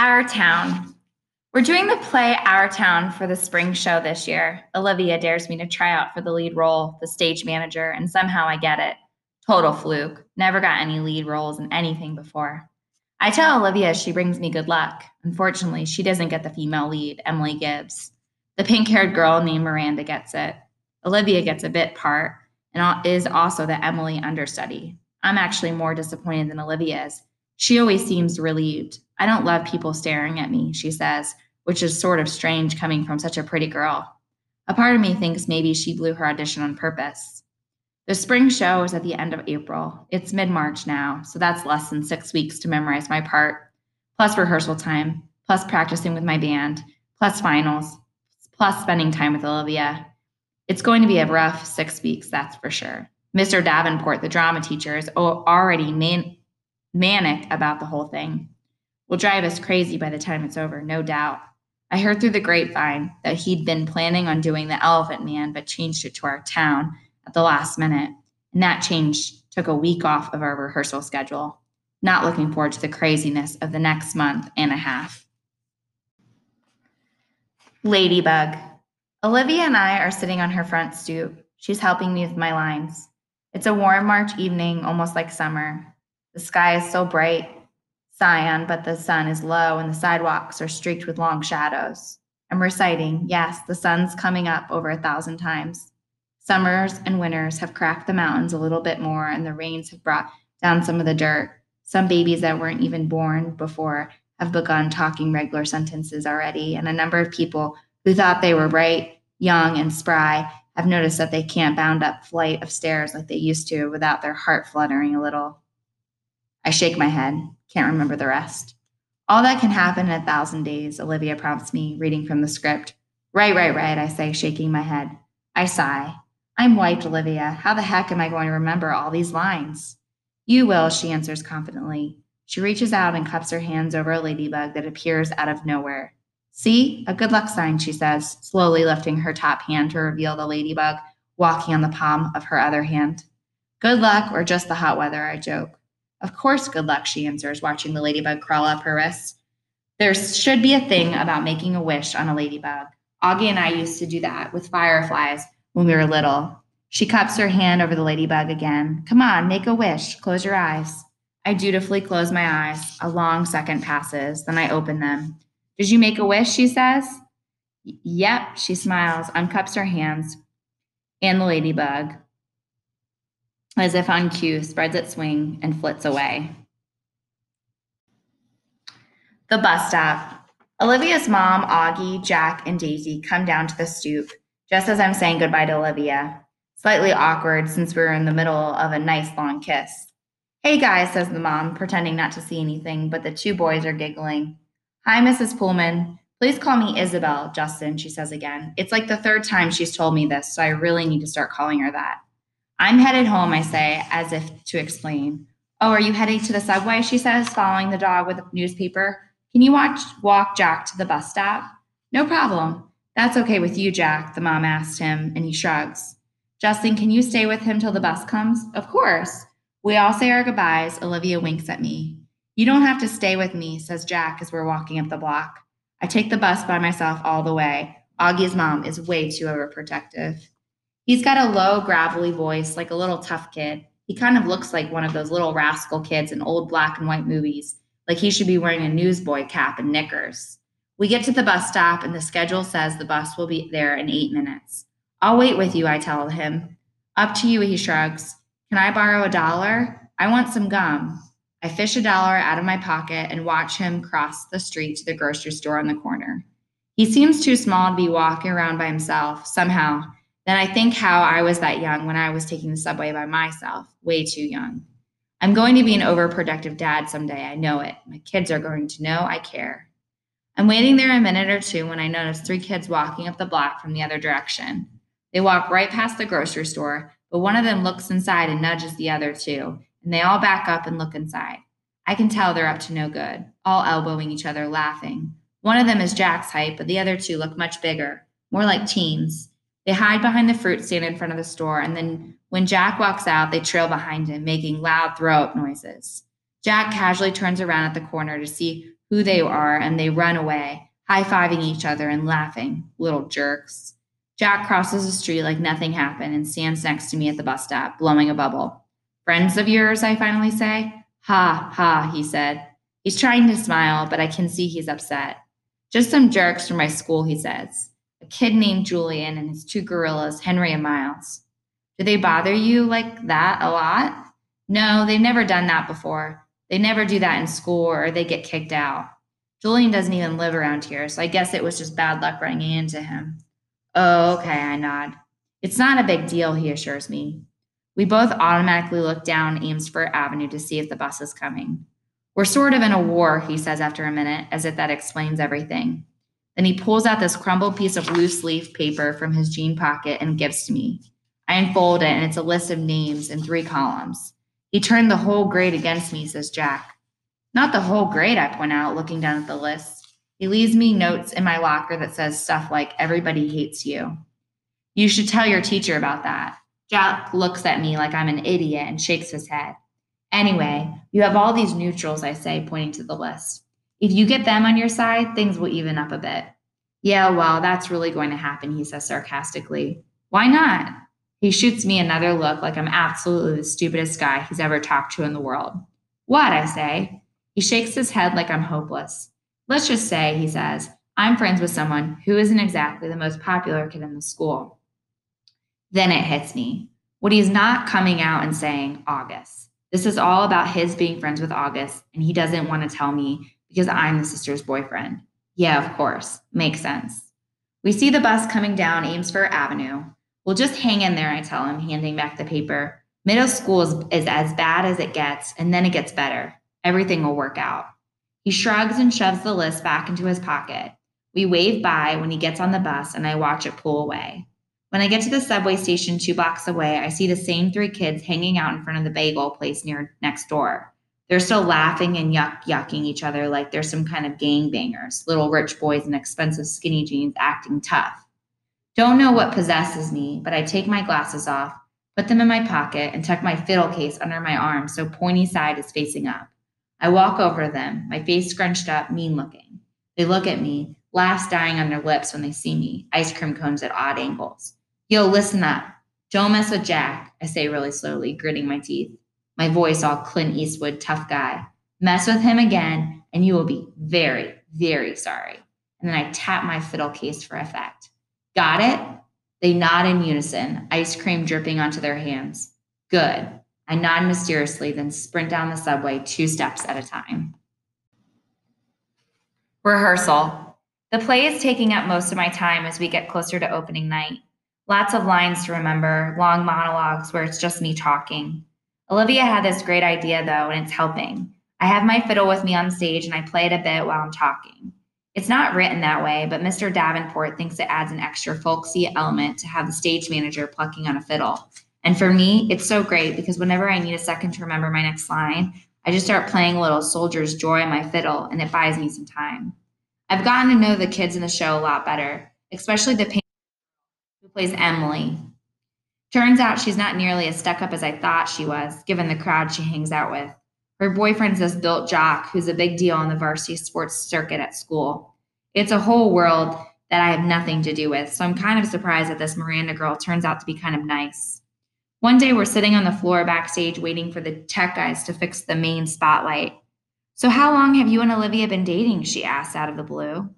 Our Town. We're doing the play Our Town for the spring show this year. Olivia dares me to try out for the lead role, the stage manager, and somehow I get it. Total fluke. Never got any lead roles in anything before. I tell Olivia she brings me good luck. Unfortunately, she doesn't get the female lead, Emily Gibbs. The pink haired girl named Miranda gets it. Olivia gets a bit part and is also the Emily understudy. I'm actually more disappointed than Olivia is. She always seems relieved. I don't love people staring at me, she says, which is sort of strange coming from such a pretty girl. A part of me thinks maybe she blew her audition on purpose. The spring show is at the end of April. It's mid March now, so that's less than six weeks to memorize my part, plus rehearsal time, plus practicing with my band, plus finals, plus spending time with Olivia. It's going to be a rough six weeks, that's for sure. Mr. Davenport, the drama teacher, is already man- manic about the whole thing. Will drive us crazy by the time it's over, no doubt. I heard through the grapevine that he'd been planning on doing the Elephant Man, but changed it to our town at the last minute. And that change took a week off of our rehearsal schedule. Not looking forward to the craziness of the next month and a half. Ladybug. Olivia and I are sitting on her front stoop. She's helping me with my lines. It's a warm March evening, almost like summer. The sky is so bright, cyan, but the sun is low and the sidewalks are streaked with long shadows. I'm reciting, yes, the sun's coming up over a thousand times. Summers and winters have cracked the mountains a little bit more, and the rains have brought down some of the dirt. Some babies that weren't even born before have begun talking regular sentences already, and a number of people who thought they were bright, young, and spry have noticed that they can't bound up flight of stairs like they used to without their heart fluttering a little. I shake my head, can't remember the rest. All that can happen in a thousand days, Olivia prompts me, reading from the script. Right, right, right, I say, shaking my head. I sigh. I'm wiped, Olivia. How the heck am I going to remember all these lines? You will, she answers confidently. She reaches out and cups her hands over a ladybug that appears out of nowhere. See, a good luck sign, she says, slowly lifting her top hand to reveal the ladybug walking on the palm of her other hand. Good luck or just the hot weather, I joke. Of course, good luck, she answers, watching the ladybug crawl up her wrist. There should be a thing about making a wish on a ladybug. Auggie and I used to do that with fireflies when we were little. She cups her hand over the ladybug again. Come on, make a wish. Close your eyes. I dutifully close my eyes. A long second passes. Then I open them. Did you make a wish? She says. Yep, she smiles, uncups her hands, and the ladybug, as if on cue, spreads its wing and flits away. The bus stop. Olivia's mom, Auggie, Jack, and Daisy come down to the stoop just as I'm saying goodbye to Olivia. Slightly awkward since we are in the middle of a nice long kiss. Hey guys, says the mom, pretending not to see anything, but the two boys are giggling. Hi, Mrs. Pullman. Please call me Isabel, Justin, she says again. It's like the third time she's told me this, so I really need to start calling her that. I'm headed home, I say, as if to explain. Oh, are you heading to the subway? She says, following the dog with a newspaper. Can you watch, walk Jack to the bus stop? No problem. That's okay with you, Jack, the mom asked him, and he shrugs. Justin, can you stay with him till the bus comes? Of course. We all say our goodbyes. Olivia winks at me. You don't have to stay with me, says Jack as we're walking up the block. I take the bus by myself all the way. Auggie's mom is way too overprotective. He's got a low, gravelly voice, like a little tough kid. He kind of looks like one of those little rascal kids in old black and white movies, like he should be wearing a newsboy cap and knickers. We get to the bus stop, and the schedule says the bus will be there in eight minutes. I'll wait with you, I tell him. Up to you, he shrugs. Can I borrow a dollar? I want some gum. I fish a dollar out of my pocket and watch him cross the street to the grocery store on the corner. He seems too small to be walking around by himself somehow. Then I think how I was that young when I was taking the subway by myself, way too young. I'm going to be an overprotective dad someday. I know it. My kids are going to know I care. I'm waiting there a minute or two when I notice three kids walking up the block from the other direction. They walk right past the grocery store, but one of them looks inside and nudges the other two, and they all back up and look inside. I can tell they're up to no good, all elbowing each other, laughing. One of them is Jack's height, but the other two look much bigger, more like teens. They hide behind the fruit stand in front of the store, and then when Jack walks out, they trail behind him, making loud throw up noises. Jack casually turns around at the corner to see who they are and they run away, high fiving each other and laughing. Little jerks. Jack crosses the street like nothing happened and stands next to me at the bus stop, blowing a bubble. Friends of yours, I finally say. Ha, ha, he said. He's trying to smile, but I can see he's upset. Just some jerks from my school, he says. Kid named Julian and his two gorillas, Henry and Miles. Do they bother you like that a lot? No, they've never done that before. They never do that in school or they get kicked out. Julian doesn't even live around here, so I guess it was just bad luck running into him. Oh, okay, I nod. It's not a big deal, he assures me. We both automatically look down Amesfort Avenue to see if the bus is coming. We're sort of in a war, he says after a minute, as if that explains everything. Then he pulls out this crumbled piece of loose leaf paper from his jean pocket and gives to me. I unfold it, and it's a list of names in three columns. He turned the whole grade against me, says Jack. Not the whole grade, I point out, looking down at the list. He leaves me notes in my locker that says stuff like, Everybody hates you. You should tell your teacher about that. Jack looks at me like I'm an idiot and shakes his head. Anyway, you have all these neutrals, I say, pointing to the list. If you get them on your side, things will even up a bit. Yeah, well, that's really going to happen, he says sarcastically. Why not? He shoots me another look like I'm absolutely the stupidest guy he's ever talked to in the world. What? I say. He shakes his head like I'm hopeless. Let's just say, he says, I'm friends with someone who isn't exactly the most popular kid in the school. Then it hits me. What he's not coming out and saying, August. This is all about his being friends with August, and he doesn't want to tell me because I'm the sister's boyfriend. Yeah, of course. Makes sense. We see the bus coming down Amesfort Avenue. We'll just hang in there, I tell him, handing back the paper. Middle school is, is as bad as it gets, and then it gets better. Everything will work out. He shrugs and shoves the list back into his pocket. We wave by when he gets on the bus, and I watch it pull away. When I get to the subway station two blocks away, I see the same three kids hanging out in front of the bagel place near next door. They're still laughing and yuck yucking each other like they're some kind of gang bangers, little rich boys in expensive skinny jeans acting tough. Don't know what possesses me, but I take my glasses off, put them in my pocket, and tuck my fiddle case under my arm so pointy side is facing up. I walk over to them, my face scrunched up, mean looking. They look at me, laughs dying on their lips when they see me, ice cream cones at odd angles. Yo, listen up. Don't mess with Jack, I say really slowly, gritting my teeth. My voice all Clint Eastwood, tough guy. Mess with him again, and you will be very, very sorry. And then I tap my fiddle case for effect. Got it? They nod in unison, ice cream dripping onto their hands. Good. I nod mysteriously, then sprint down the subway two steps at a time. Rehearsal. The play is taking up most of my time as we get closer to opening night. Lots of lines to remember, long monologues where it's just me talking. Olivia had this great idea though, and it's helping. I have my fiddle with me on stage and I play it a bit while I'm talking. It's not written that way, but Mr. Davenport thinks it adds an extra folksy element to have the stage manager plucking on a fiddle. And for me, it's so great because whenever I need a second to remember my next line, I just start playing a little soldier's joy on my fiddle and it buys me some time. I've gotten to know the kids in the show a lot better, especially the painter who plays Emily. Turns out she's not nearly as stuck up as I thought she was, given the crowd she hangs out with. Her boyfriend's this built jock who's a big deal on the varsity sports circuit at school. It's a whole world that I have nothing to do with, so I'm kind of surprised that this Miranda girl turns out to be kind of nice. One day we're sitting on the floor backstage waiting for the tech guys to fix the main spotlight. So, how long have you and Olivia been dating? She asks out of the blue.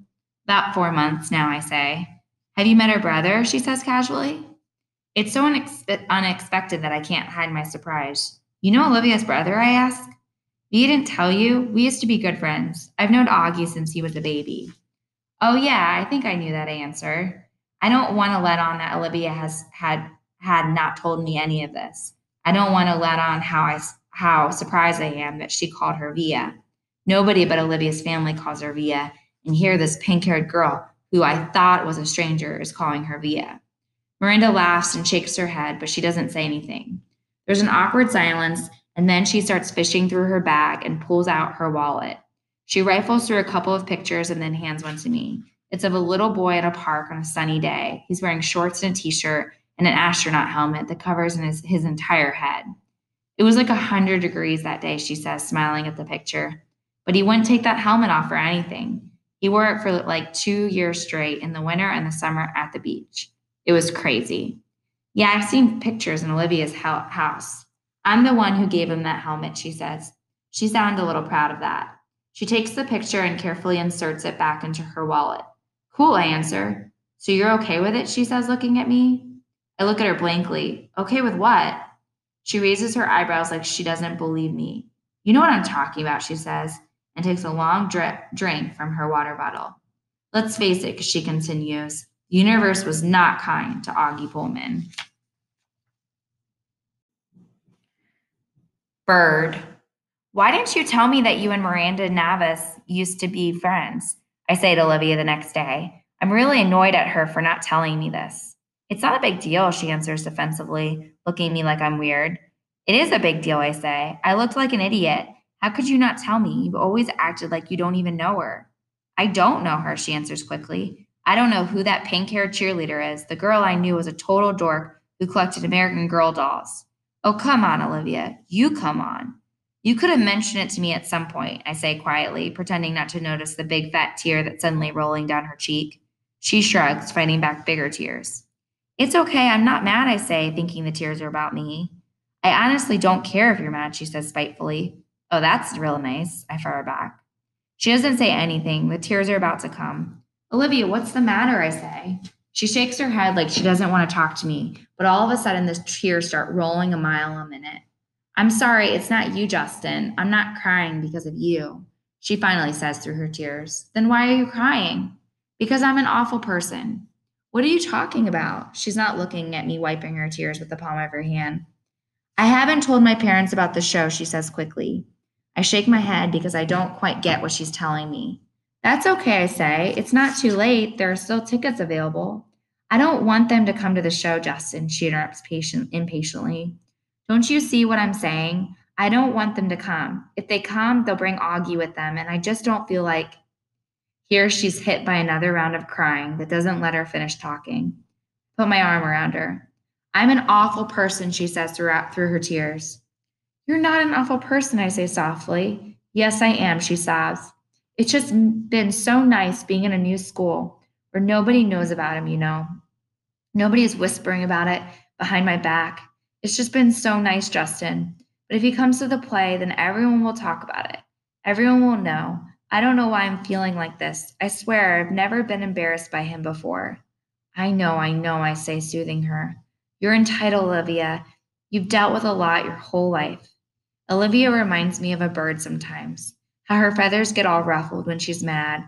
About four months now, I say. Have you met her brother? She says casually. It's so unex- unexpected that I can't hide my surprise. You know Olivia's brother? I ask. He didn't tell you? We used to be good friends. I've known Auggie since he was a baby. Oh, yeah, I think I knew that answer. I don't want to let on that Olivia has had had not told me any of this. I don't want to let on how I how surprised I am that she called her Via. Nobody but Olivia's family calls her Via, and here this pink-haired girl who I thought was a stranger, is calling her Via. Miranda laughs and shakes her head, but she doesn't say anything. There's an awkward silence, and then she starts fishing through her bag and pulls out her wallet. She rifles through a couple of pictures and then hands one to me. It's of a little boy at a park on a sunny day. He's wearing shorts and a t shirt and an astronaut helmet that covers his, his entire head. It was like a 100 degrees that day, she says, smiling at the picture. but he wouldn't take that helmet off for anything. He wore it for like two years straight in the winter and the summer at the beach. It was crazy. Yeah, I've seen pictures in Olivia's house. I'm the one who gave him that helmet, she says. She sounded a little proud of that. She takes the picture and carefully inserts it back into her wallet. Cool, I answer. So you're okay with it? She says, looking at me. I look at her blankly. Okay with what? She raises her eyebrows like she doesn't believe me. You know what I'm talking about, she says, and takes a long drip, drink from her water bottle. Let's face it, she continues, the universe was not kind to Auggie Pullman. Bird. Why didn't you tell me that you and Miranda Navas used to be friends? I say to Olivia the next day. I'm really annoyed at her for not telling me this. It's not a big deal, she answers defensively, looking at me like I'm weird. It is a big deal, I say. I looked like an idiot. How could you not tell me? You've always acted like you don't even know her. I don't know her, she answers quickly. I don't know who that pink haired cheerleader is. The girl I knew was a total dork who collected American Girl dolls. Oh, come on, Olivia. You come on. You could have mentioned it to me at some point, I say quietly, pretending not to notice the big fat tear that's suddenly rolling down her cheek. She shrugs, fighting back bigger tears. It's okay, I'm not mad, I say, thinking the tears are about me. I honestly don't care if you're mad, she says spitefully. Oh, that's real nice, I fire back. She doesn't say anything. The tears are about to come. Olivia, what's the matter? I say. She shakes her head like she doesn't want to talk to me, but all of a sudden, the tears start rolling a mile a minute. I'm sorry, it's not you, Justin. I'm not crying because of you. She finally says through her tears. Then why are you crying? Because I'm an awful person. What are you talking about? She's not looking at me, wiping her tears with the palm of her hand. I haven't told my parents about the show, she says quickly. I shake my head because I don't quite get what she's telling me. That's okay, I say. It's not too late. There are still tickets available. I don't want them to come to the show, Justin, she interrupts patient, impatiently. Don't you see what I'm saying? I don't want them to come. If they come, they'll bring Auggie with them, and I just don't feel like. Here she's hit by another round of crying that doesn't let her finish talking. Put my arm around her. I'm an awful person, she says throughout through her tears. You're not an awful person, I say softly. Yes, I am, she sobs. It's just been so nice being in a new school where nobody knows about him, you know. Nobody is whispering about it behind my back. It's just been so nice, Justin. But if he comes to the play, then everyone will talk about it. Everyone will know. I don't know why I'm feeling like this. I swear I've never been embarrassed by him before. I know, I know, I say, soothing her. You're entitled, Olivia. You've dealt with a lot your whole life. Olivia reminds me of a bird sometimes, how her feathers get all ruffled when she's mad,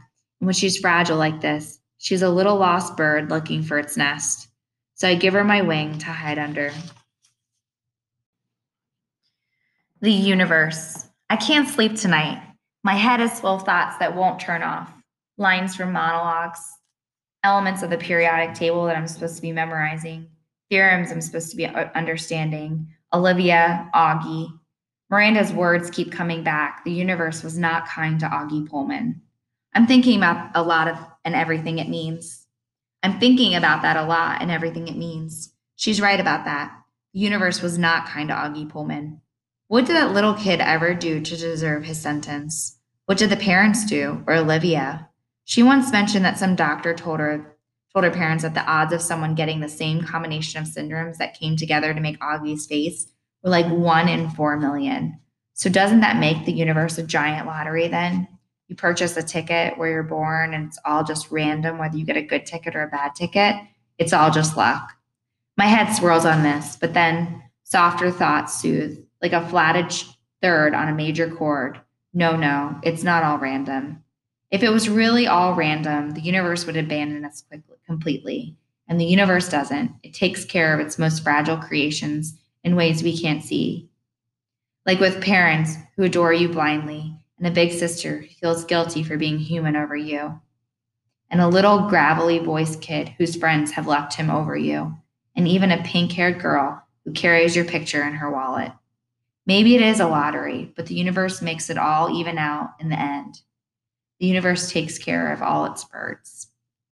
and when she's fragile like this, she's a little lost bird looking for its nest. So I give her my wing to hide under. The universe. I can't sleep tonight. My head is full of thoughts that won't turn off. Lines from monologues, elements of the periodic table that I'm supposed to be memorizing, theorems I'm supposed to be understanding, Olivia, Auggie. Miranda's words keep coming back. The universe was not kind to Auggie Pullman. I'm thinking about a lot of and everything it means. I'm thinking about that a lot and everything it means. She's right about that. The universe was not kind to Auggie Pullman. What did that little kid ever do to deserve his sentence? What did the parents do, or Olivia? She once mentioned that some doctor told her told her parents that the odds of someone getting the same combination of syndromes that came together to make Auggie's face were like one in four million. So doesn't that make the universe a giant lottery then? You purchase a ticket where you're born and it's all just random, whether you get a good ticket or a bad ticket. It's all just luck. My head swirls on this, but then softer thoughts soothe like a flatted third on a major chord. No, no, it's not all random. If it was really all random, the universe would abandon us quickly, completely. And the universe doesn't. It takes care of its most fragile creations in ways we can't see. Like with parents who adore you blindly, and a big sister who feels guilty for being human over you, and a little gravelly voiced kid whose friends have left him over you, and even a pink haired girl who carries your picture in her wallet. Maybe it is a lottery, but the universe makes it all even out in the end. The universe takes care of all its birds.